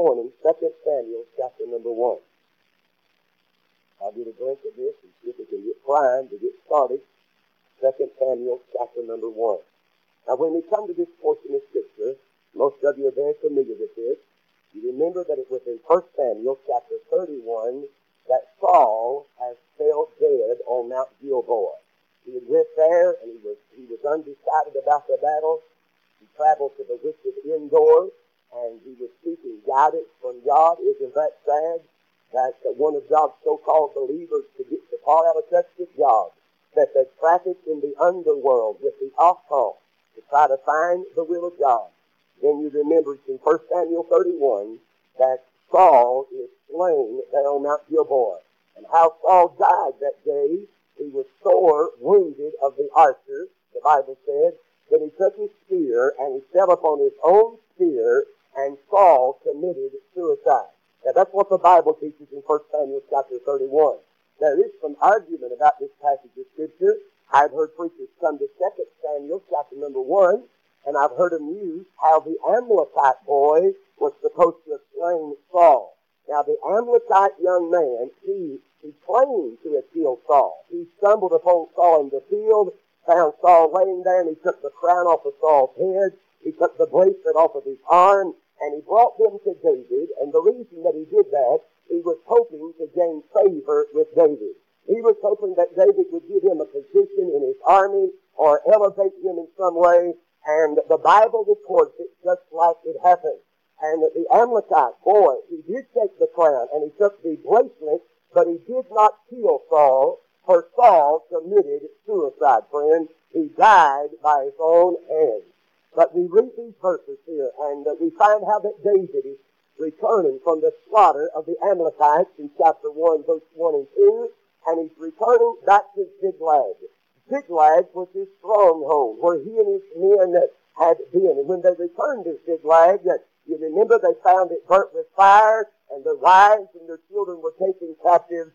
morning 2 Samuel chapter number 1. I'll get a drink of this and see if we can get primed to get started. 2 Samuel chapter number 1. Now when we come to this portion of Scripture, most of you are very familiar with this. You remember that it was in 1 Samuel chapter 31 that Saul has fell dead on Mount Gilboa. He had went there and he was, he was undecided about the battle. He traveled to the witch of Endor and he was seeking guidance from God. Isn't that sad? That one of God's so-called believers to get to fall out of touch with God, that they traffic in the underworld with the occult to try to find the will of God. Then you remember in 1 Samuel 31 that Saul is slain there on Mount Gilboa. And how Saul died that day, he was sore wounded of the archer, the Bible said. Then he took his spear and he fell upon his own spear and Saul committed suicide. Now that's what the Bible teaches in 1 Samuel chapter 31. There is some argument about this passage of Scripture. I've heard preachers come to 2 Samuel chapter number 1, and I've heard them use how the Amalekite boy was supposed to have slain Saul. Now the Amalekite young man, he, he claimed to have killed Saul. He stumbled upon Saul in the field, found Saul laying there, and he took the crown off of Saul's head. He took the bracelet off of his arm, and he brought them to David, and the reason that he did that, he was hoping to gain favor with David. He was hoping that David would give him a position in his army or elevate him in some way, and the Bible records it just like it happened. And the Amalekite boy, he did take the crown and he took the bracelet, but he did not kill Saul, for Saul committed suicide, friend. He died by his own hand. But we read these verses here, and uh, we find how that David is returning from the slaughter of the Amalekites in chapter 1, verse 1 and 2, and he's returning back to Ziklag. Ziklag was his stronghold, where he and his men had been. And when they returned to Ziklag, you remember they found it burnt with fire, and their wives and their children were taken captives.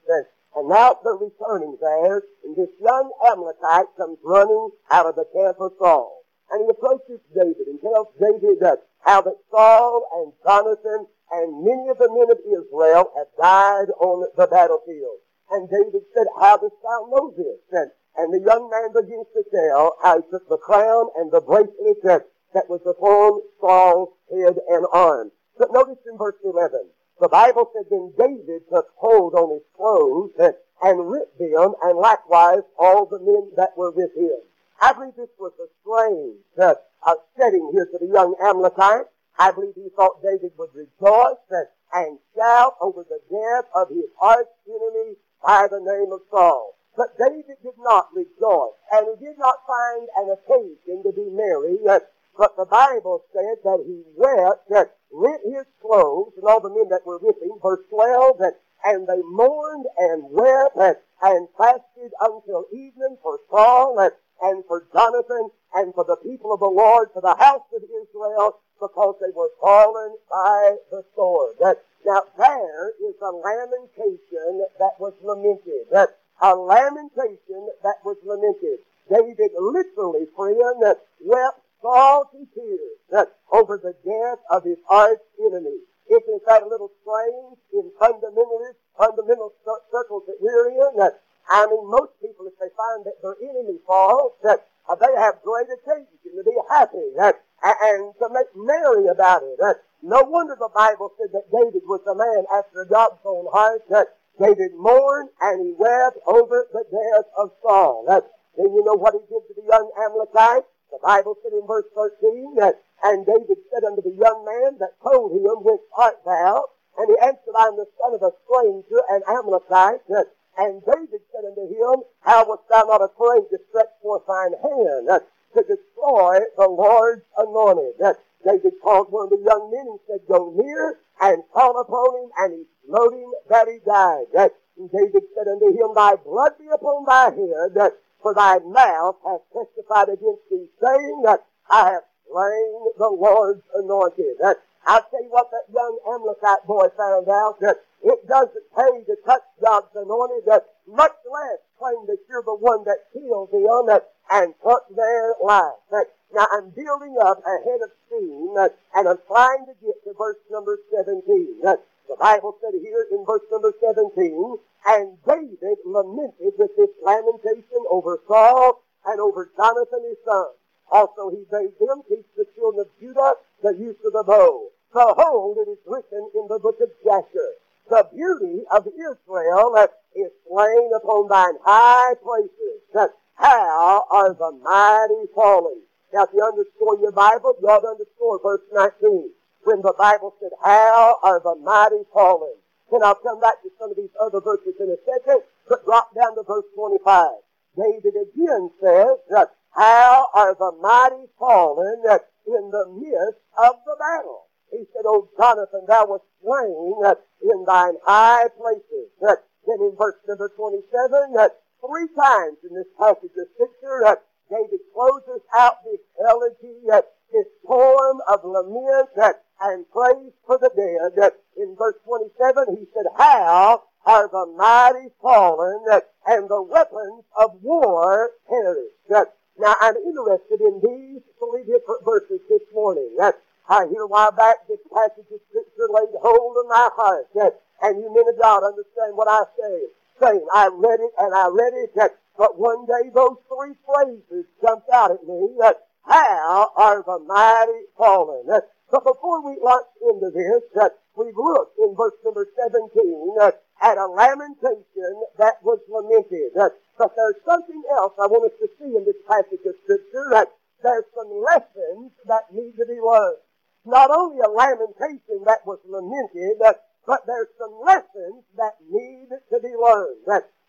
And now they're returning there, and this young Amalekite comes running out of the camp of Saul. And he approaches David and tells David that how that Saul and Jonathan and many of the men of Israel have died on the battlefield. And David said, How dost thou know this? And, and the young man begins to tell how he took the crown and the bracelet that, that was upon Saul's head and arm. But notice in verse 11, the Bible said, Then David took hold on his clothes and, and ripped them, and likewise all the men that were with him. I believe this was a strange uh, uh, setting here for the young Amalekite. I believe he thought David would rejoice and, and shout over the death of his arch enemy by the name of Saul. But David did not rejoice, and he did not find an occasion to be merry. But the Bible says that he wept, uh, rent his clothes, and all the men that were with him, verse 12, and, and they mourned and wept and, and fasted until evening for Saul. And, and for Jonathan and for the people of the Lord, for the house of Israel, because they were fallen by the sword. That, now there is a lamentation that was lamented. That a lamentation that was lamented. David literally, friend, wept salty tears that over the death of his arch enemy. In fact a little strange in fundamentalist, fundamental circles that we're in that I mean, most people, if they find that their enemy falls, that uh, they have great occasion to be happy that, and to make merry about it. That, no wonder the Bible said that David was a man after God's own heart. That David mourned and he wept over the death of Saul. Then you know what he did to the young Amalekite? The Bible said in verse 13 that, and David said unto the young man that told him, Whence art thou? And he answered, I am the son of a stranger, an Amalekite. And David said unto him, How wast thou not afraid to stretch forth thine hand uh, to destroy the Lord's anointed? Uh, David called one of the young men and said, Go near and fall upon him, and he smote him that he died. Uh, and David said unto him, Thy blood be upon thy head, for thy mouth hath testified against thee, saying I have slain the Lord's anointed. I'll tell you what that young Amalekite boy found out, that it doesn't pay to touch God's anointed, that much less claim that you're the one that killed them that, and took their life. That, now I'm building up ahead of steam, that, and I'm trying to get to verse number 6. 17. Uh, the Bible said here in verse number 17, and David lamented with this lamentation over Saul and over Jonathan his son. Also he bade them teach the children of Judah the use of the bow. Behold, it is written in the book of Jasher, the beauty of Israel is slain upon thine high places. How are the mighty fallen? Now, if you underscore your Bible, you ought to underscore verse 19. When the Bible said, How are the mighty fallen? Then I'll come back to some of these other verses in a second, but drop down to verse 25. David again says, that How are the mighty fallen in the midst of the battle? He said, O Jonathan, thou wast slain uh, in thine high places. Uh, then in verse number 27, uh, three times in this passage of Scripture, David closes out this elegy, this poem of lament and praise for the dead. In verse 27, he said, How are the mighty fallen and the weapons of war perished? Now, I'm interested in these three different verses this morning. I hear a while back this passage of Scripture laid hold of my heart. And you men of God understand what I say. Saying, I read it and I read it but one day those three phrases jumped out at me. That how are the mighty fallen? But before we launch into this, that we've looked in verse number 17 uh, at a lamentation that was lamented. But there's something else I want us to see in this passage of Scripture. That there's some lessons that need to be learned. Not only a lamentation that was lamented, uh, but there's some lessons that need to be learned.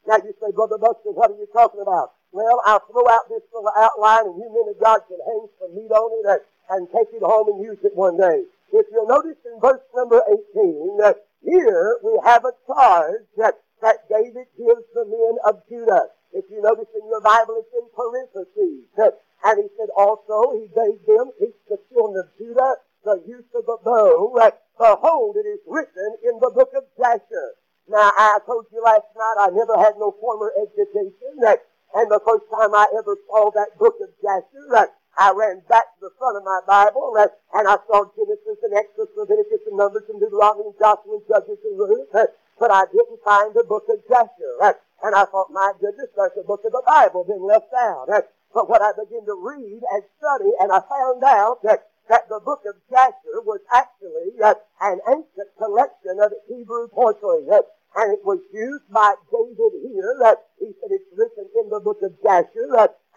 Now you say, Brother Buster, what are you talking about? Well, I'll throw out this little outline and you men of God can hang some meat on it and, and take it home and use it one day. If you'll notice in verse number 18, uh, here we have a charge that, that David gives the men of Judah. If you notice in your Bible, it's in parentheses. Uh, and he said also, he gave them, teach the children of Judah, the use of the bow. Behold, it is written in the book of Jasher. Now, I told you last night I never had no former education. And the first time I ever saw that book of Jasher, I ran back to the front of my Bible, and I saw Genesis and Exodus, Leviticus and Numbers and Deuteronomy and Joshua and Judges and Ruth, but I didn't find the book of Jasher. And I thought, my goodness, there's a book of the Bible been left out. But when I began to read and study, and I found out that that the book of Jasher was actually uh, an ancient collection of Hebrew poetry. And it was used by David here. He said it's written in the book of Jasher.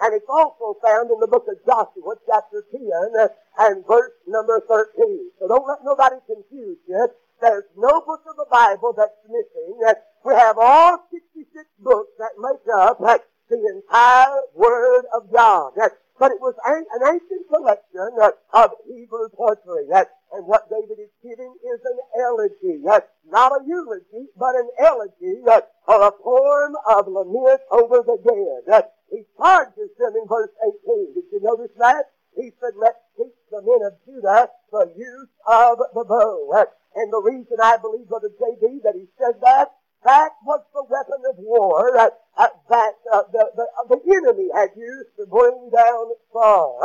And it's also found in the book of Joshua, chapter 10, uh, and verse number 13. So don't let nobody confuse you. There's no book of the Bible that's missing. Uh, we have all 66 books that make up uh, the entire Word of God. But it was an, ancient collection of Hebrew poetry. And what David is giving is an elegy. Not a eulogy, but an elegy or a form of lament over the dead. He charges them in verse 18. Did you notice that? He said, let's teach the men of Judah the use of the bow. And the reason I believe, Brother J.B., that he said that that was the weapon of war uh, uh, that uh, the, the, uh, the enemy had used to bring down Saul.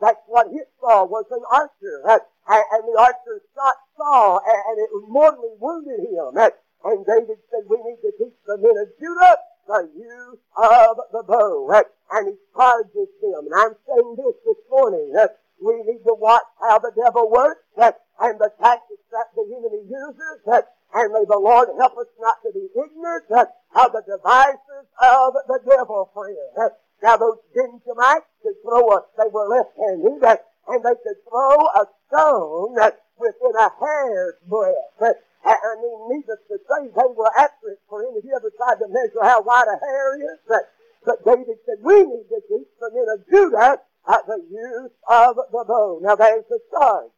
That's what hit Saul was an archer. And the archer shot Saul and, and it mortally wounded him. and David said, we need to teach the men of Judah the use of the bow. and he charges them. And I'm saying this this morning. we need to watch how the devil works and the tactics that the enemy uses and may the Lord help us not to be ignorant of the devices of the devil, friend. Now those Benjamites could throw a, they were left-handed, and they could throw a stone within a hair's breadth. I mean, needless to say, they were accurate for any of you ever tried to measure how wide a hair is. But, but David said, we need to teach the men of Judah the use of the bow. Now there's the charge.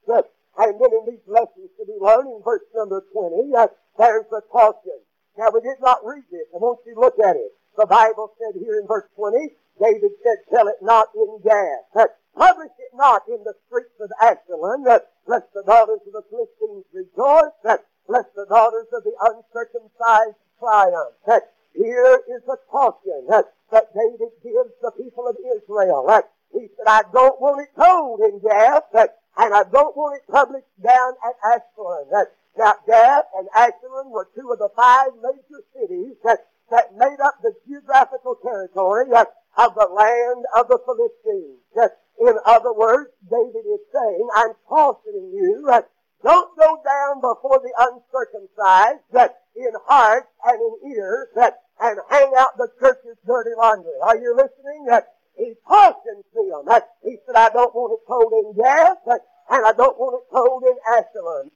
And then in these lessons to be learned in verse number 20, uh, there's the caution. Now we did not read this. I want you to look at it. The Bible said here in verse 20, David said, tell it not in Gath. Uh, publish it not in the streets of Ashkelon, uh, lest the daughters of the Philistines rejoice, uh, lest the daughters of the uncircumcised triumph. Uh, here is the caution that David gives the people of Israel. He said, I don't want it told in Gath. Uh, and I don't want it published down at Ashkelon. Now, Gath and Ashkelon were two of the five major cities that, that made up the geographical territory of, of the land of the Philistines. In other words, David is saying, I'm cautioning you, don't go down before the uncircumcised that in heart and in ears that and hang out the church's dirty laundry. Are you listening? He cautions them. He said, I don't want it told in Gath, and I don't want it told in Ashkelon.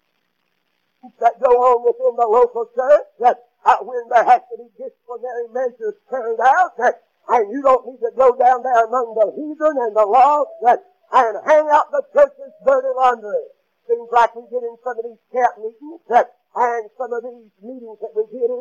That go on within the local church, that uh, when there has to be disciplinary measures carried out, that, and you don't need to go down there among the heathen and the lost, and hang out the church's dirty laundry. Seems like we get in some of these camp meetings, and some of these meetings that we get in,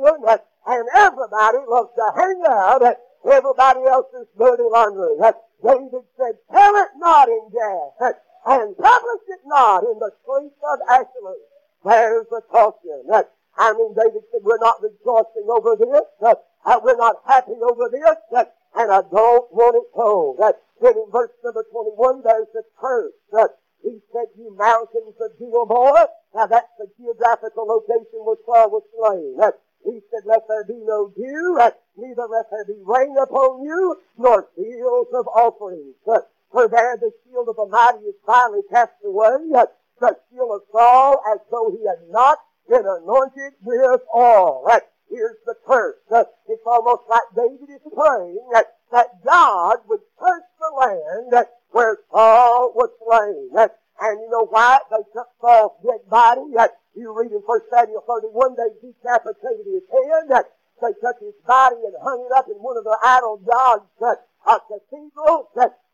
and everybody loves to hang out at everybody else's dirty laundry. David said, tell it not in Gath, and publish it not in the streets of Ashkelon. There's the caution. I mean, David said, we're not rejoicing over this. Uh, we're not happy over this. Uh, and I don't want it told. Uh, then in verse number 21, there's the curse. Uh, he said, you mountains of Gilboa. Now that's the geographical location where Saul was slain. Uh, he said, let there be no dew, uh, neither let there be rain upon you, nor fields of offerings. Uh, for there the shield of the mighty is finally cast away. Uh, the shield of Saul as though he had not been anointed with oil. Right? Here's the curse. Uh, it's almost like David is praying that, that God would curse the land that where Saul was slain. That, and you know why? They took Saul's dead body. Uh, you read in 1 Samuel 31, they decapitated his head. They took his body and hung it up in one of the idol gods' uh, cathedrals.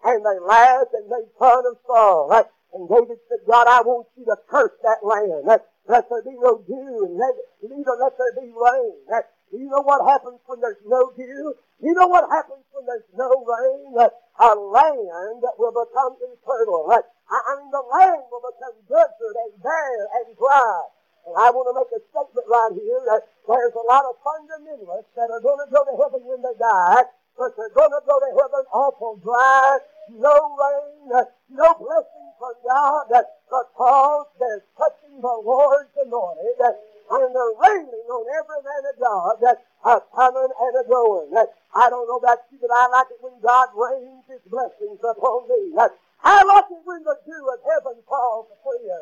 And they laughed and made fun of Saul. And David said, God, I want you to curse that land. Let, let there be no dew, and let, neither let there be rain. That, you know what happens when there's no dew? You know what happens when there's no rain? A land that will become infertile. That, I mean, the land will become desert and bare and dry. And I want to make a statement right here that there's a lot of fundamentalists that are going to go to heaven when they die, but they're going to go to heaven awful dry, no rain, no blessing from God because they're touching the Lord's anointed and they're raining on every man of God that a coming and a going. I don't know about you, but I like it when God rains His blessings upon me. I like it when the dew of heaven falls you,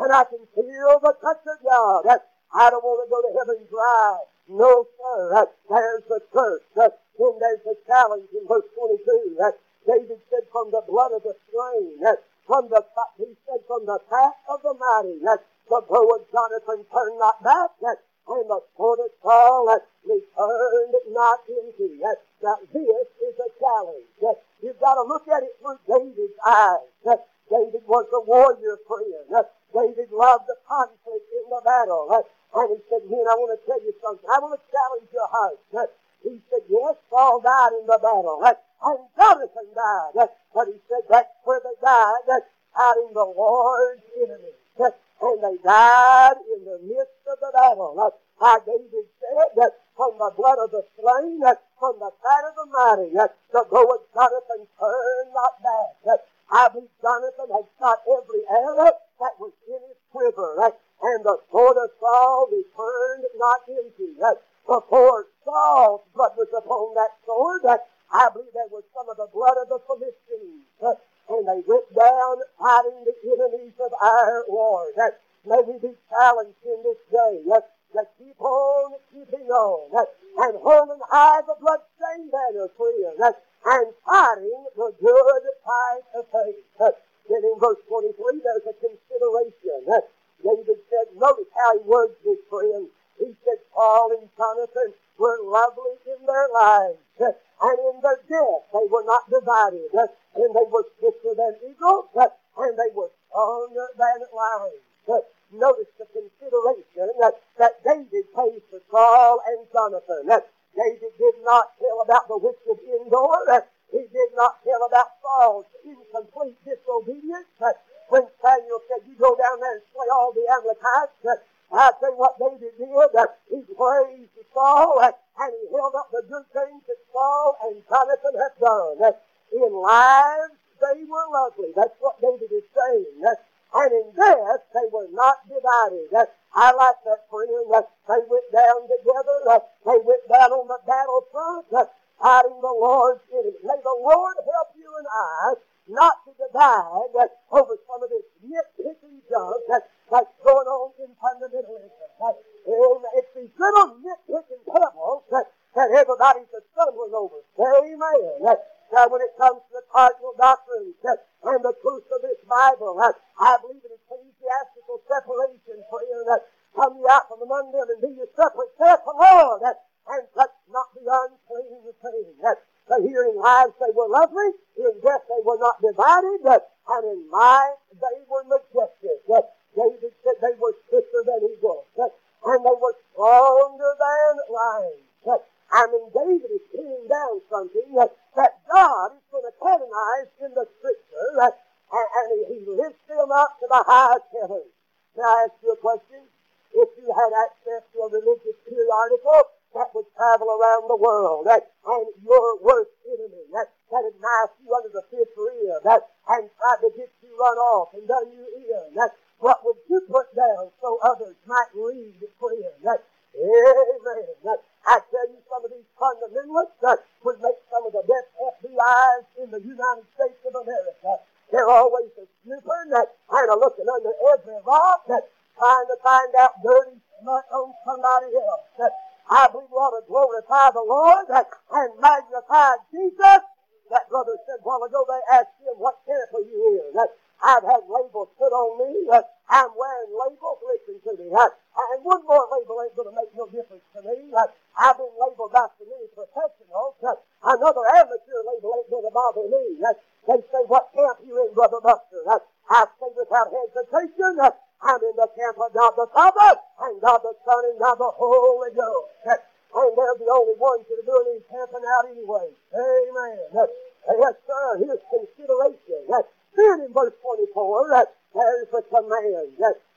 and I can feel the touch of God. I don't want to go to heaven dry. No, sir. There's the curse. Then there's the challenge in verse 22. That David said, from the blood of the slain, from the, he said, from the path of the mighty, that the bow of Jonathan turned not back, that and the sword of Saul that returned not into. That, now this is a challenge. That you've got to look at it through David's eyes. That David was a warrior friend. That David loved the conflict in the battle. That, and I want to tell you something. I want to challenge your heart. He said, yes, Saul died in the battle. And Jonathan died. But he said that's where they died, that's fighting the Lord's enemy. And they died in the midst of the battle. That's how David said that from the blood of the slain, that from the fat of the mighty, that the bow of Jonathan turned not back. That I believe Jonathan had shot every arrow that was in his quiver. That, and the sword of Saul returned not into. That before Saul's blood was upon that sword, that I believe there was some of the blood of the Philistines. Uh, and they went down fighting the enemies of our Lord. That may we be challenged in this day. That, that keep on keeping on. That, and holding high the blood-stained banner friend. That, and fighting the good fight of faith. That, then in verse 23, there's a consideration. That David said, notice how he words this friend. He said, Saul and Jonathan were lovely in their lives and in their death they were not divided, and they were swifter than eagles, and they were stronger than lions. Notice the consideration that, that David pays for Saul and Jonathan. That David did not tell about the witch of Endor. He did not tell about Saul's incomplete disobedience. When Samuel said, you go down there and slay all the Amalekites, I tell you what David did. He praised Saul and he held up the good things that Saul and Jonathan had done. In lives, they were lovely. That's what David is saying. And in death, they were not divided. I I like that friend. Uh, they went down together. Uh, they went down on the battlefront, uh, fighting the Lord's enemy. May the Lord help you and I not to divide uh, over some of this nitpicking junk that, that's going on in fundamentalism. Uh, it's these little nitpicking pebbles that, that everybody's stumbling over. Amen. Uh, uh, when it comes to the cardinal doctrines uh, and the truth of this Bible, uh, I believe in ecclesiastical separation for you. Uh, come ye out from among them and be ye separate, saith the Lord, uh, and touch not the unclean thing. Uh, the hearing lives they were lovely, in death they were not divided, and in life they were majestic. David said they than eagles, and they were stronger than lions. I mean, David is pinning down something that, God is going to canonize in the Scripture, and, he lifts them up to the highest heaven. Now, I ask you a question. If you had access to a religious periodical, that would travel around the world, and your worst enemy, that, that had knifed you under the fifth rib, that, and tried to get you run off and done you in, that, what would you put down so others might read the prayer? That, amen. That, I tell you, some of these fundamentalists that would make some of the best FBIs in the United States of America. They're always a snooping that kind of looking under every rock that trying to find out dirty smut on somebody else. That I believe we ought to glorify the Lord and magnify Jesus. That brother said a while ago, they asked him, what camp are you in? That I've had labels put on me. That I'm wearing labels. Listen to me. That, and one more label ain't going to make no difference to me. That I've been labeled by so many professionals. That another amateur label ain't going to bother me. That they say, what camp you in, Brother Buster? That I say without hesitation, that I'm in the camp of God the Father, and God the Son, and God the Holy Ghost. And they're the only ones that are doing any camping out anyway. Amen. Yes, sir. Here's consideration. Then in verse 24, there's a command.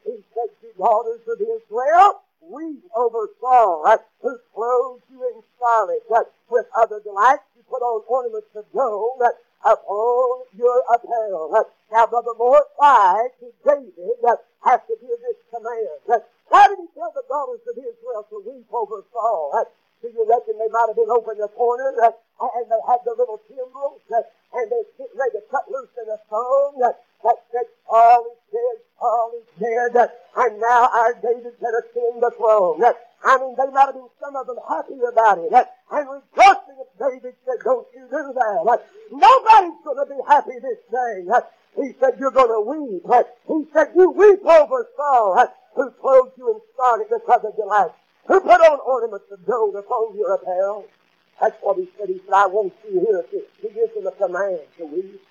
He said to daughters of Israel, weep over Saul, who clothes you in scarlet. With other delights, you put on ornaments of gold that upon your apparel. Now, Brother Moore, why did David have to give this command? Why did he tell the daughters of Israel to weep over Saul? Do you reckon they might have been over in the corner uh, and they had the little timbrels uh, and they're getting ready to cut loose in a song uh, that said, Saul is dead, Saul is dead, and now our David's going to ascend the throne. I mean, they might have been some of them happy about it and rejoicing if David said, don't you do that. Nobody's going to be happy this day. He said, you're going to weep. He said, you weep over Saul who clothed you in scarlet because of delight, who put on ornaments of gold upon your apparel. That's what he said. He said, I want you here to, he gives them a command to weep,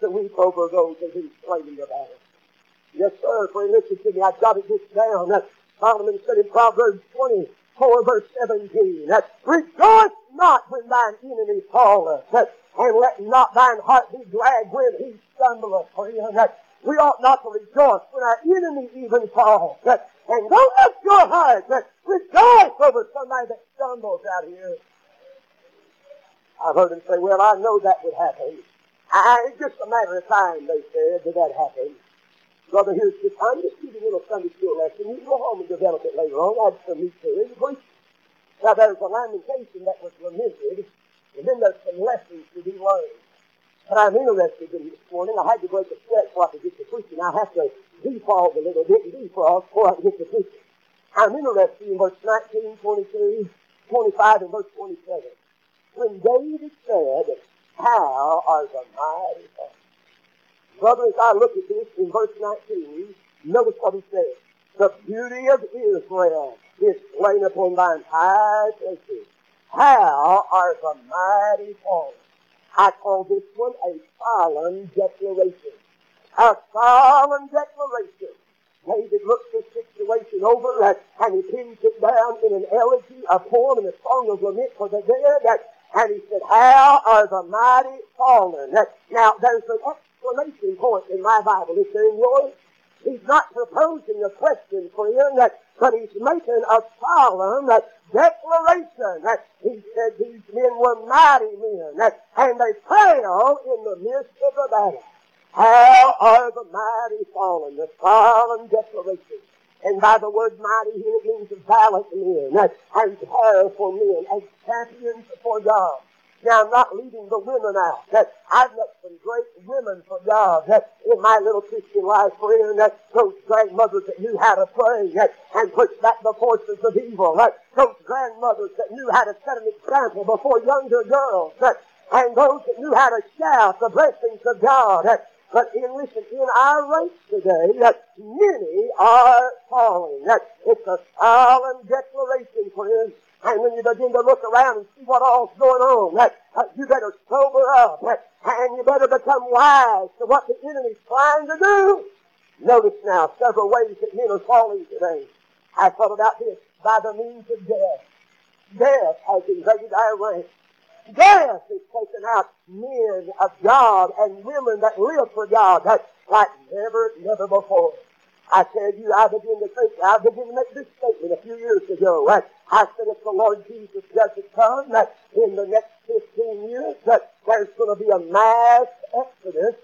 to weep over those that he's slain about it. Yes, sir, for listen to me, I jotted this down. That Solomon said in Proverbs 24, verse 17, that rejoice not when thine enemy falleth, and let not thine heart be glad when he stumbleth. For that we ought not to rejoice when our enemy even falls. And don't let your heart rejoice over somebody that stumbles out here. I've heard them say, well, I know that would happen. I, it's just a matter of time, they said, that that happen. Brother, here's just, I'm just you a little Sunday school lesson. You go home and develop it later on. Add some meat to it. Now, there's a lamentation that was lamented, and then there's some lessons to be learned. But I'm interested in this morning. I had to break a sweat so I could get to preaching. I have to defog a little bit and defog before I can get to preaching. I'm interested in verse 19, 22, 25, and verse 27. When David said, How are the mighty fallen? Brothers, I look at this in verse 19. Notice what he says. The beauty of Israel is slain upon thine high places. How are the mighty fallen? I call this one a solemn declaration. A solemn declaration. David looked this situation over and, he pins it down in an elegy, a poem, and a song of lament for the dead. And he said, How are the mighty fallen? Now, there's an exclamation point in my Bible. Is there in yours? He's not proposing a question, for friend, but he's making a solemn declaration. He said these men were mighty men, and they fell in the midst of the battle. How are the mighty fallen? The solemn declaration. And by the word mighty here it means valiant men and powerful men and champions for God. Now, I'm not leaving the women out. That I've met some great women for God that in my little Christian life, friend, that those grandmothers that knew how to pray that, and push back the forces of evil. That those grandmothers that knew how to set an example before younger girls. That, and those that knew how to shout the blessings of God. That, but in listen, in our race today, that many are falling. That it's a solemn declaration, friends. And when you begin to look around and see what all's going on, uh, you better sober up, and you better become wise to what the enemy's trying to do. Notice now several ways that men are falling today. I thought about this by the means of death. Death has invaded our ranks. Death has taken out men of God and women that live for God that like never, never before. I tell you, I begin to think, I begin to make this statement a few years ago. Right? I said if the Lord Jesus doesn't come, that in the next 15 years, that there's going to be a mass exodus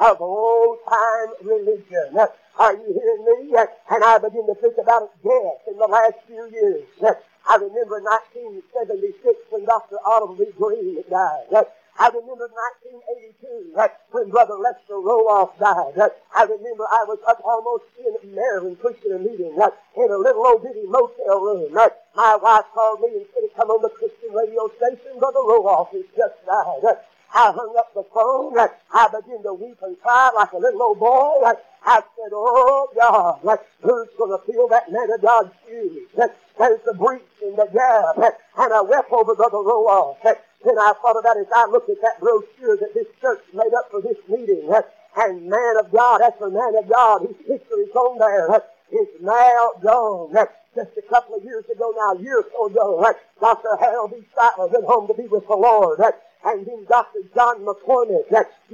of old time religion. Are you hearing me? And I begin to think about death in the last few years. I remember 1976 when Dr. Otto Green died. I remember 1982 that when Brother Lester Roloff died. I remember I was up almost in Maryland preaching a meeting in a little old bitty motel room. My wife called me and said, "Come on the Christian radio station, Brother Roloff has just died." I hung up the phone. I began to weep and cry like a little old boy. I said, "Oh God, who's going to feel that man of God's shoes?" There's the breach in the gap. And I wept over Brother Roloff. Then I thought about it as I looked at that brochure that this church made up for this meeting. And man of God, after man of God, his history's on there. Is now gone. Of years ago now, a year or ago, Dr. Harold B. Sightler went home to be with the Lord. And then Dr. John McCormick,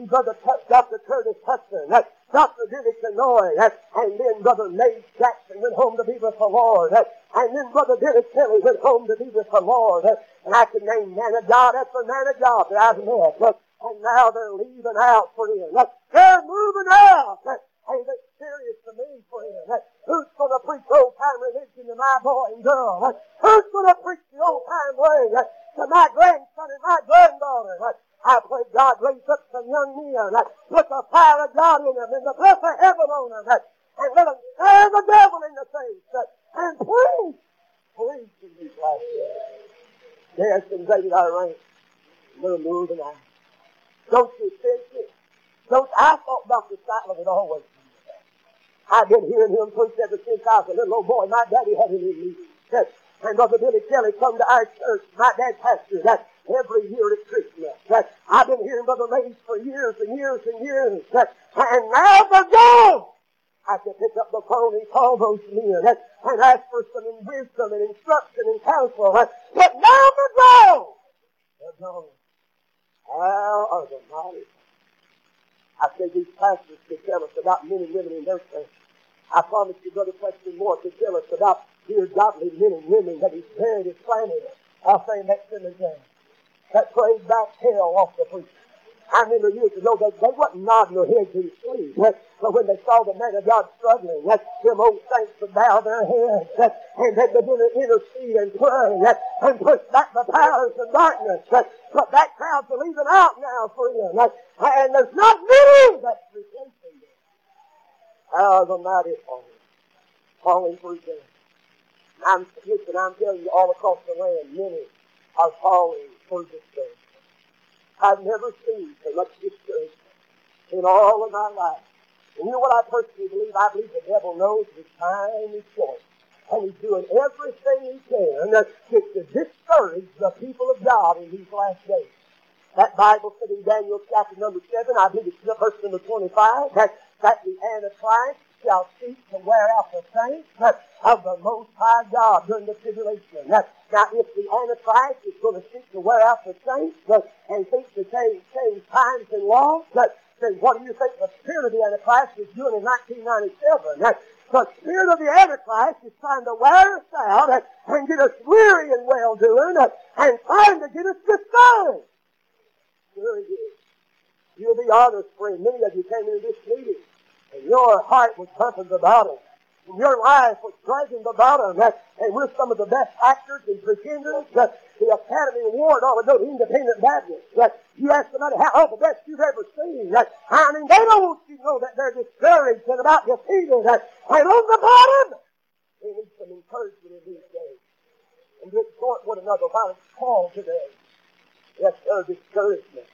Brother Dr. Curtis Hudson, Dr. Billy Kenoy, and then Brother Nate Jackson went home to be with the Lord. And then Brother Billy Kelly went home to be with the Lord. And I can name man of God after man of God that I've met. And now they're leaving out for him. They're moving out. Hey, that's serious to me, friend. Who's going to preach religion to my boy and girl? Who's going to preach the old-time way to my grandson and my granddaughter? I pray God raise up some young men put the fire of God in them and the breath of heaven on them and let them stare the devil in the face and preach, preach in these last days. Death invaded our ranks. We're moving out. Don't you sense it? Don't, I thought Dr. Sightler would always be there. I've been hearing him preach ever since I was a little old boy. My daddy had him in me. And Brother Billy Kelly come to our church. My dad pastored that every year at Christmas. That I've been hearing Brother Mays for years and years and years. And now they're gone. I can pick up the phone and call those men and ask for some wisdom and instruction and counsel. But now they're gone. They're gone. How are the mighty? I said these pastors could tell us about men and women in their faith. I promise you, Brother Preston Moore to tell us about dear godly men and women that he's buried and planted. I'll say next cemetery that prayed back hell off the preacher. I remember years ago, they, they wasn't nodding their heads in sleep. But, when they saw the man of God struggling, that them old saints would bow their heads that, and they begin to intercede and pray that, and push back the powers of darkness. That, but that crowd's leaving out now, friend. That, and there's not many that's replacing them. How the mighty falling, falling for. I'm, listen, I'm telling you, all across the land, many are falling for discouragement. I've never seen so much discouragement in all of my life. And you know what I personally believe? I believe the devil knows his time is short. And he's doing everything he can to discourage the people of God in these last days. That Bible said in Daniel chapter number 7, I believe it's verse number 25, that, that the Antichrist shall seek to wear out the saints of the Most High God during the tribulation. Now, if the Antichrist is going to seek to wear out the saints and seek to change, change times and laws, then what do you think the spirit of the Antichrist is doing in 1997? The spirit of the Antichrist is trying to wear us out and get us weary and well doing and trying to get us discouraged. Sure he is. You'll be honest, friend. Many of you came into this meeting and your heart was pumping about it. and your life was dragging the bottom, and we're some of the best actors and pretenders. The Academy Award ought to go to Independent Baptist. Uh, you ask somebody how all the best you've ever seen. I mean, they don't want you to know that they're discouraged and about defeated. And on the bottom, they need some encouragement in these days. And to exhort one another while it's called today. Yes, sir, discouragement.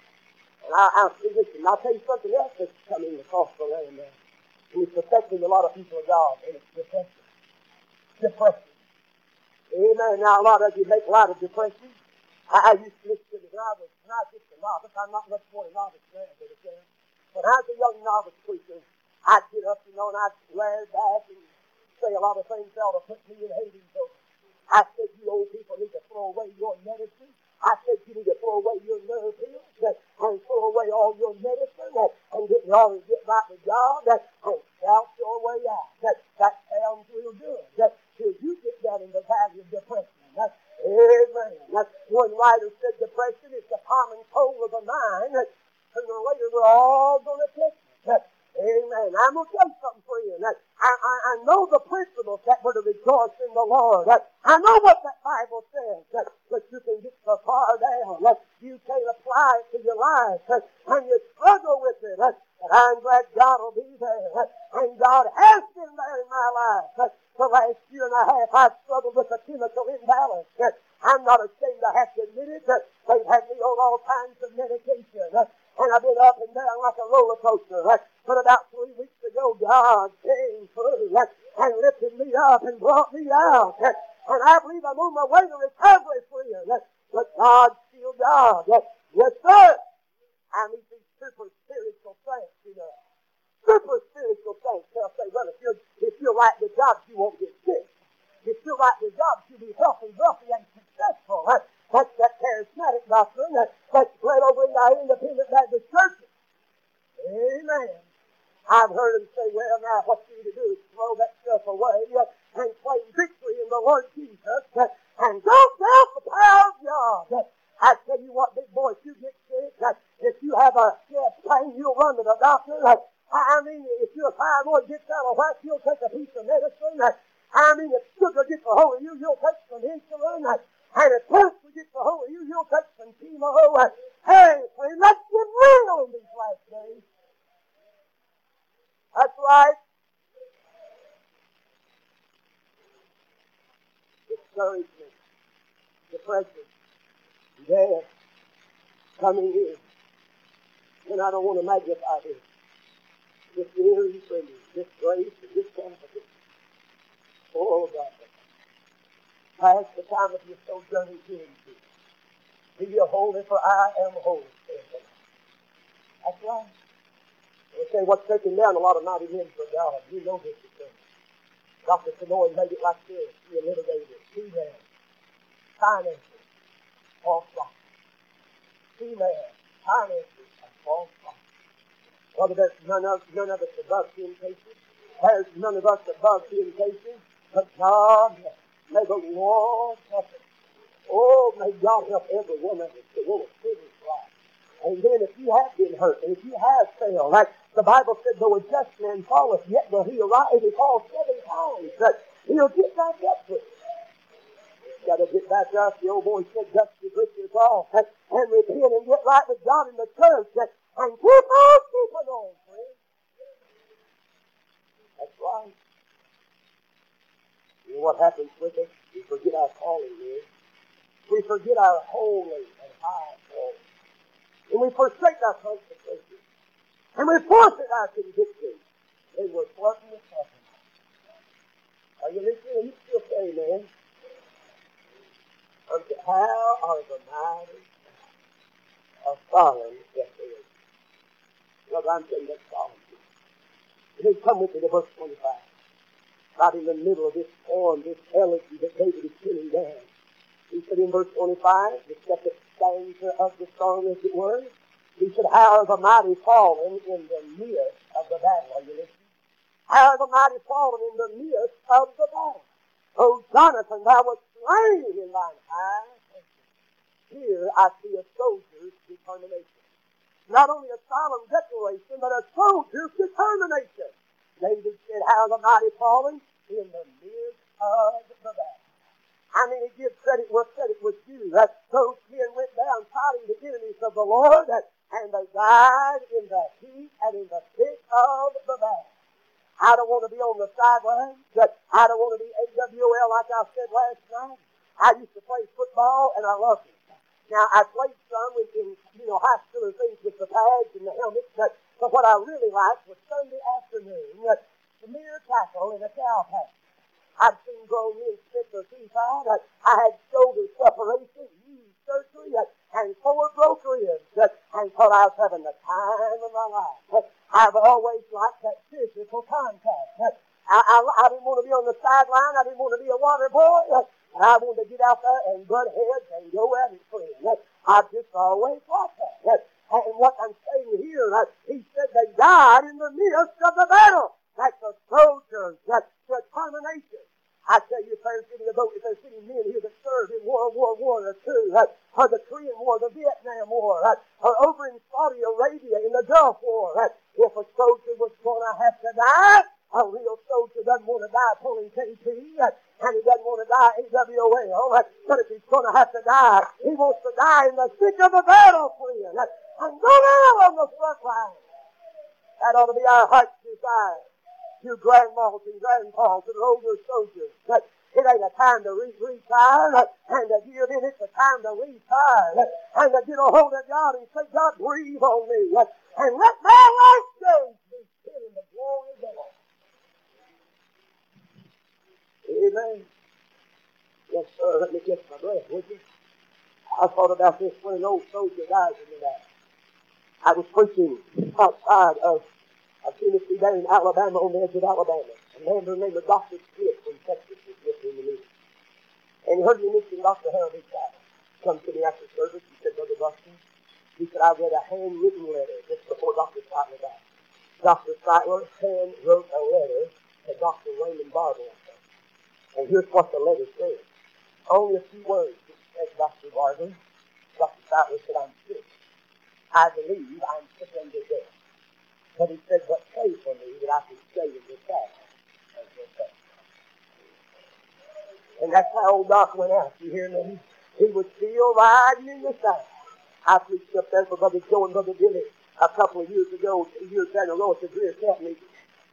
And I, I, listen, I'll tell you something else that's coming across the land eh, now. Uh, and it's affecting a lot of people of God, and it's depression. Depression. Amen. Now, a lot of you make a lot of depression. I, I used to listen to when I was just a novice. I'm not much more a novice now, but again. When I was a young novice preacher, I'd get up, you know, and I'd swear back and say a lot of things that ought to put me in Hades over. I said, you old people need to throw away your medicine. I said you need to throw away your nerve pills and throw away all your medicine and get on and get back to God and shout your way out. That, that sounds real good. That till you get down in the valley of depression. Amen. That one writer said depression is the common cold of the mind. That sooner or later we're all going to take it. Amen. I'm going to tell you something, friend. I, I, I know the principles that we're to rejoice in the Lord. I know what that Bible says. That, that you can get so far down. That you can apply it to your life. That, and you struggle with it. That, but I'm glad God will be there. That, and God has been there in my life. That, the last year and a half I've struggled with a chemical imbalance. That, I'm not ashamed to have to admit it. That they've had me on all kinds of medication. That, and I've been up and down like a roller coaster. That, but about three weeks ago, God came through and lifted me up and brought me out. And I believe I'm on my way to recovery for you. But God's still God. Yes, sir. I meet these super spiritual saints, you know. Super spiritual saints. They'll say, well, if you're, if you're like the jobs, you won't get sick. If you're like the jobs, you'll be healthy, wealthy, and successful. That's that charismatic doctrine that, that's spread over in our independent Baptist churches. Amen. I've heard them say, well, now what you need to do is throw that stuff away and claim victory in the Lord Jesus and don't doubt the power of God. I tell you what, big boy, if you get sick, if you have a chest pain, you'll run to the doctor. I mean, if your thyroid gets out of whack, you'll take a piece of medicine. I mean, if sugar gets a hold of you, you'll take some insulin. If cancer gets a hold of you, you'll take some chemo. Hey, friend, let's get real in these last days. That's right. Discouragement, depression, death coming in. And I don't want to magnify this. This eerie friendly, this grace and this confidence. Oh, God. Pass the time of your sojourning to him. Be ye holy, for I am holy. That's right. They say what's taking down a lot of mighty men for God. You know this is true. Dr. Sonoy made it like this. He eliminated female, finances, false doctrine. Female, finances, and false doctrine. Brother, there's none of, none of us above temptation. There's none of us above temptation. But God, may the Lord help us. Oh, may God help every us to want to finish right. And then if you have been hurt, and if you have failed, like the Bible said, though a just man falleth, yet will he arise. If he falls seven times, but he'll get back up to it. Got to get back up. The old boy said, dust your britches off and, and repent and get right with God in the church and, and keep on, friend. That's right. Know what happens with us? We forget our calling is. We forget our holy and high calling. And we forsake our consecration. And we forfeit our conviction. And we're flirting with heaven. Are you listening? You still say, man. How are the mighty of Solomon declaration? Well, I'm saying that's. And then come with me to verse 25. Right in the middle of this poem, this elegy that David is pinning down. He said in verse 25, the second stanza of the song, as it were, he said, How are the mighty fallen in the midst of the battle? Are you listening? How the mighty fallen in the midst of the battle? Oh, Jonathan, thou wast slain in thine high Here I see a soldier's determination. Not only a solemn declaration, but a soldier's determination. David said, How the mighty fallen? in the midst of the battle. I mean, it gives credit where credit was due. That those men went down fighting the enemies of the Lord, and they died in the heat and in the thick of the battle. I don't want to be on the sidelines. I don't want to be AWL like I said last night. I used to play football, and I loved it. Now, I played some in, in you know, high school and things with the pads and the helmets, but, but what I really liked was Sunday afternoon, uh, the mere tackle in a cow patch. I'd seen grown men spit their teeth out. I, I had shoulder separation, knee surgery, uh, and four broke ribs, uh, and thought I was having the time of my life. Uh, I've always liked that physical contact. Uh, I, I, I didn't want to be on the sideline. I didn't want to be a water boy. Uh, and I wanted to get out there and butt heads and go at it, friend. I've just always thought that. And what I'm saying here, that he said they died in the midst of the battle. Like the soldiers, that determination. I tell you, if there's any, if there's any men here that served in World War One or two, uh, or the Korean War, the Vietnam War, uh, or over in Saudi Arabia in the Gulf War, uh, if a soldier was going to have to die, a real soldier doesn't want to die pulling KP, and he doesn't want to die AWOL, but if he's going to have to die, he wants to die in the thick of the battle, friend, and go down on the front line. That ought to be our heart's desire. You grandmas and grandpas and older soldiers, that it ain't a time to re- retire and to give in. It's a time to retire and to get a hold of God and say, God, breathe on me and let my life go in the glory of God. Amen. Yes, sir. Let me catch my breath, would you? I thought about this when an old soldier dies in the night. I was preaching outside of, of Tennessee, down in Alabama, on the edge of Alabama. A man by the name of Dr. Smith from Texas was to me. And he heard me mention Dr. Harold H. Come to me after service. He said, Brother Buxton, he said, I read a handwritten letter just before Dr. Sightler died. Dr. Sightler hand wrote a letter to Dr. Raymond Barber and here's what the letter says. Only a few words. Said, Dr. Barber, Dr. Fowler said, I'm sick. I believe I'm sick unto death. But he said, but pray for me that I can stay in this house. And that's how old Doc went out. You hear me? He was still riding in the sun. I preached up there for Brother Joe and Brother Billy a couple of years ago, two years down the road the Greer meeting.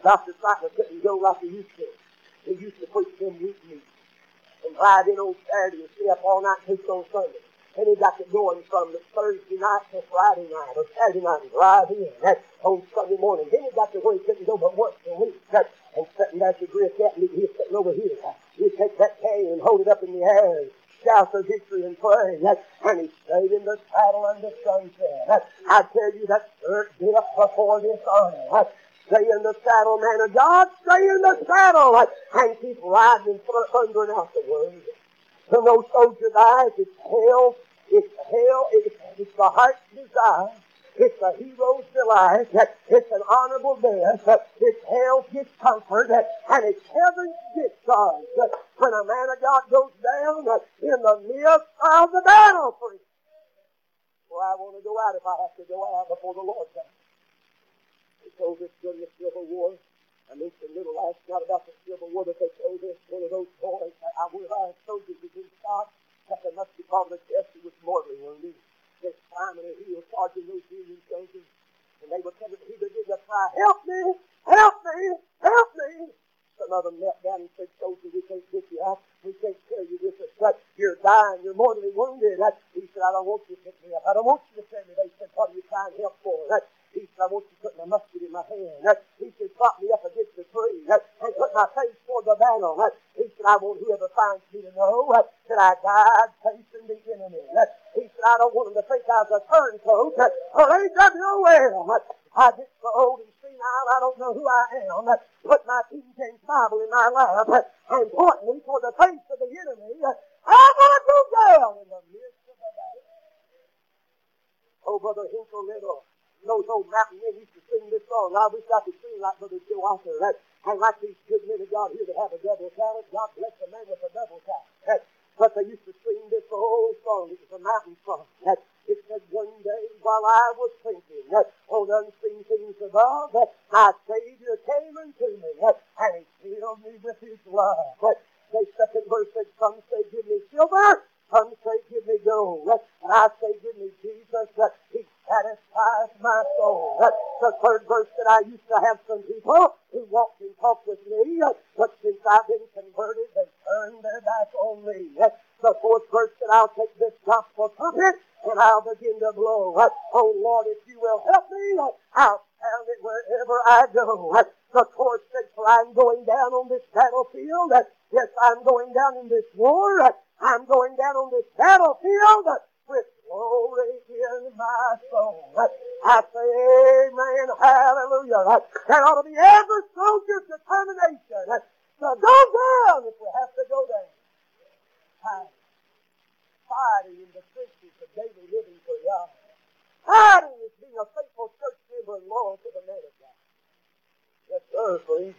Dr. Sightler couldn't go like he used to. He used to preach them week meetings and ride in on Saturday and stay up all night and preach on Sunday. And he got it going from the Thursday night to Friday night or Saturday night and drive in that on Sunday morning. Then he got to where he couldn't go but once a week. That, and sitting back to Greer Camp meeting, he's sitting over here. He'd take that cane and hold it up in the air and shout for victory and pray. That, and he stayed in the saddle under sunset. That, I tell you, that third death before this. That, Stay in the saddle, man of God. Stay in the saddle and keep riding and thundering out the word. When no soldier dies, it's hell. It's hell. It's, it's the heart's desire. It's the hero's delight. It's an honorable death. It's hell's discomfort. And it's heaven's discharge. When a man of God goes down in the midst of the battlefield. Well, I want to go out if I have to go out before the Lord comes told this during the Civil War. I mentioned a little last night about the Civil War, but they told this one of those boys, I, one of our soldiers was in shot, got the musket ball in the chest, he was mortally wounded. They're climbing a hill, charging those Union soldiers, and they were he began to cry, help me, help me, help me. Some of them knelt down and said, soldier, we can't get you out. We can't carry you with us. But you're dying. You're mortally wounded. He said, I don't want you to pick me up. I don't want you to carry me. They said, what are you trying help for? He said, I want you to put my musket my hand. He said, prop me up against the tree and put my face toward the battle. He said, I want whoever finds me to know that I died facing the enemy. He said, I don't want them to think I was a turncoat or AWOL. I get so old and senile, I don't know who I am. Put my King James Bible in my lap and point me toward the face of the enemy. I'm going to go down in the midst of the battle. Oh, Brother Hinkle Little those old mountain men used to sing this song. I wish I could sing like Brother Joe Arthur. That, and like these good men of God here that have a double talent. God bless the man with a double talent. That, but they used to sing this old song. It was a mountain song. That, it said, one day while I was thinking that on unseen things above, that my Savior came unto me, that, and he filled me with his Some say, give me silver. Some say, give me gold. And I say, give me Jesus. He satisfies my soul. The third verse that I used to have some people who walked and talked with me, but since I've been converted, they turned their back on me. The fourth verse that I'll take this gospel trumpet and I'll begin to blow. Oh Lord, if you will help me, I'll sound it wherever I go. The chorus said, for I'm going down on this battlefield. Yes, I'm going down in this war. I'm going down on this battlefield glory in my soul. I say, Amen, hallelujah. That ought to be every soldier's determination to go down if we have to go down. Fighting in the trenches of daily living for God. Fighting is being a faithful church member and loyal to the man of God. Yes, sir, please.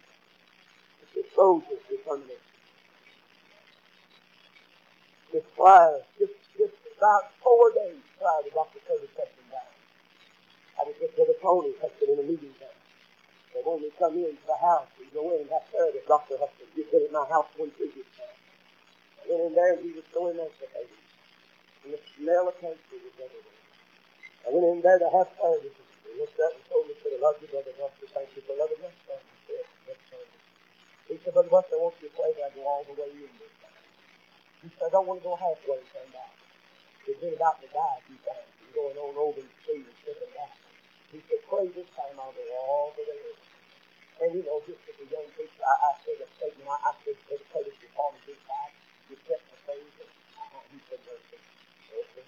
It's the soldier's determination. Prior, just, just about four days prior to Dr. Curtis touching down, I was just with a Tony Hutson in a meeting there. They when we come into the house, we go in and have service. Dr. Hutson just been at my house one previous time. I went in there and he was so emancipated. And the smell of cancer was everywhere. I went in there to have service. He looked up and told me, said, I love you, Brother Buster. Thank you for loving us. He said, Brother Buster, I want you to pray that I go all the way in this time. He said, I don't want to go halfway turned out. He's been about to die a few times. He's going on over the street and slipping back. He said, pray this time I'll go all the way in. And you know, just as a young preacher, I, I said a statement. I, I said, Brother Curtis, you call me this time. You kept my faith. And he said, mercy. Mercy.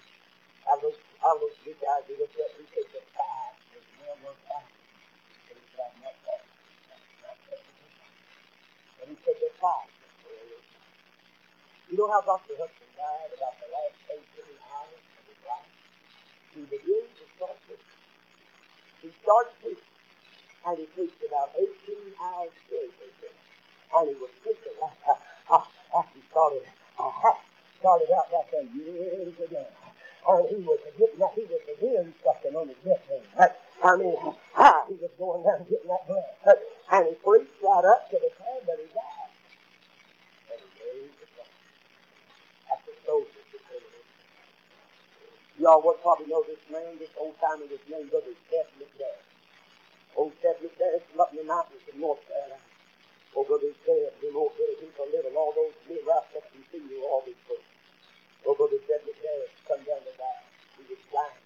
I looked, I looked at this guy, he looked up, he said, the five was well worth five. And he said, I'm not that. And he said, the five. You know how Dr. Hutson died about the last 18 hours of his life? He began to start preaching. He started preaching, and he preached about 18 hours straight, and he was preaching after, after he started, uh, started out like that years ago. And he was getting that, he was again sucking on his death hand. I mean, ah, he was going down getting that blood. And he preached right up to the time that he died. And he raised the after soldiers Y'all would probably know this man, this old timer, this name, Brother Seth McDad. Old Seth McDad from up in the mountains in North Carolina. Oh, Brother Seth, them old little people living, all those men right up and see you, all these folks. Oh, Brother Seth McDad come down to die. He was dying.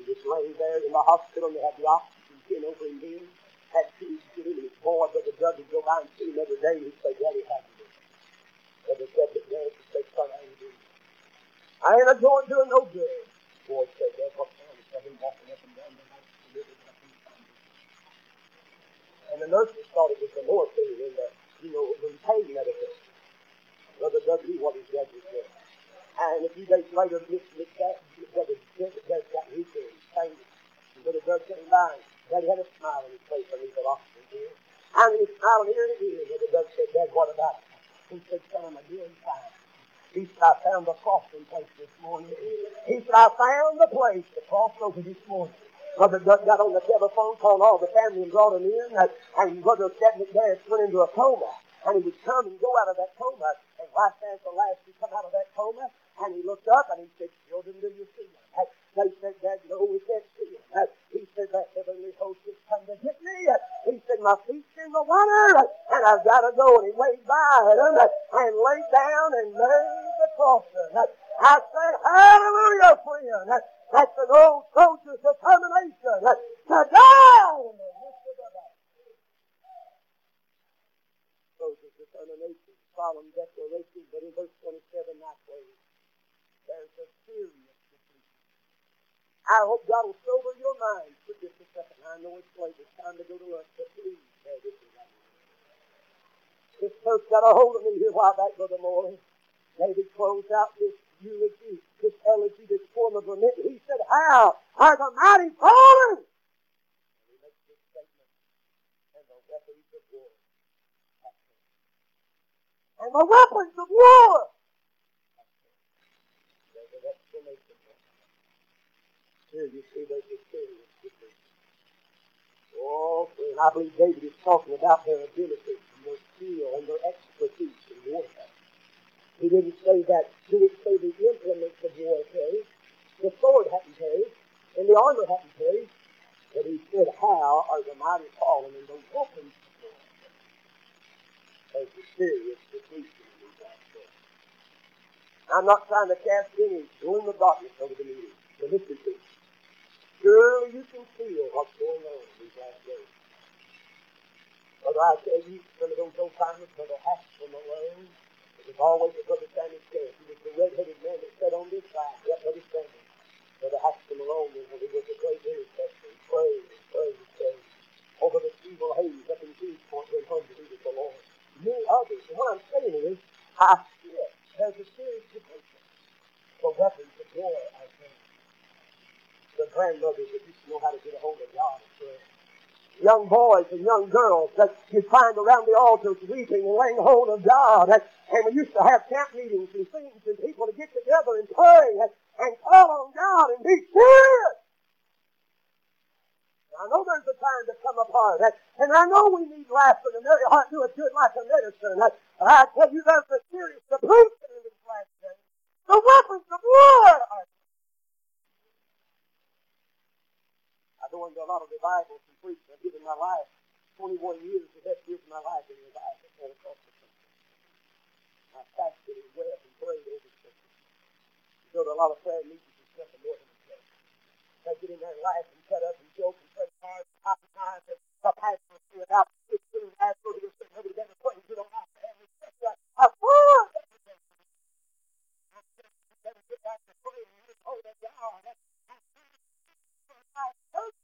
He was laying there in the hospital, and they had the oxygen pin over him then. Had two get him, and his boy, Brother Doug, would go by and see him every day, and he'd say, Daddy, how you doing? Brother Seth McDad would say, Son, I ain't doing I ain't a going doing no good. Boy said what time he said him walking up and down the night And the nurses thought it was the morphine in the, you know, the pain medicine. Brother Doug knew what his judges said. And a few days later, Mr. McDad, Brother Doug got his pain. Brother Doug came by, Daddy had a smile on his face when he said, oxygen here. And he was smiling here and here. Brother Doug said, Dad, what about it? He said, son, I'm a doing fine. He said, I found the crossing place this morning. He said, I found the place to cross over this morning. Brother Doug got on the telephone, called all the family and brought them in. And Brother Seth McDaniel went into a coma. And he would come and go out of that coma. And right there at the last, he come out of that coma. And he looked up and he said, Children, do you see him? They said, Dad, no, we can't see him. He said, That heavenly host has come to get me. He said, My feet's in the water and I've got to go. And he waved by them and laid down and laid the crosser. I said, Hallelujah, friend. That's an old soldier's determination to die in the midst of the battle. Soldier's determination, solemn declaration, but in verse 27, not ways. There's a serious I hope God will sober your mind for just a second. I know it's late. It's time to go to lunch, but please bear this in mind. This verse got a hold of me here a while back, Brother Morley. David closed out this eulogy, this elegy, this form of lament. He said, How are the mighty fallen? And the weapons of war And the weapons of war There's an explanation here you see there's a. Oh, and I believe David is talking about their ability and their skill and their expertise in warfare. He didn't say that. He didn't say the implements of war. The sword hadn't carried, and the armor hadn't carried. But he said, How are the mighty fallen in the weapons There's a serious days. I'm not trying to cast any gloom of darkness over the meeting, but listen to me. Surely you can feel what's going on these last days. Brother, I tell you, some of those old timers, Brother Haskell Malone, it was always a Brother Sammy Scarce. He was the red-headed man that sat on this side. Yep, Brother Sammy. Brother Haskell Malone was, he was a great intercessor. He prayed and prayed and prayed. Over the evil haze up in Kingsport went home to be with the Lord. Many others. And what I'm saying is, I feel there's a serious devotion for weapons of war, I think the grandmothers that used know how to get a hold of God and pray. Young boys and young girls that you find around the altars weeping and laying hold of God. And, we used to have camp meetings and things and people to get together and pray and, call on God and be serious. I know there's a time to come apart, and, I know we need laughter, and every heart doeth good like a medicine. But I tell you, there's a serious solution in these last days. The weapons of war are going to a lot of revivals and preaching. I've given my life 21 years, the best years of my life in revival all across the country. I fasted and wept and prayed over the. Go to a lot of prayer meetings and stuff, the church. I get in their life and cut up and joke and pray hard, and hot, and my pastor was without sitting to you to. I get back to praying.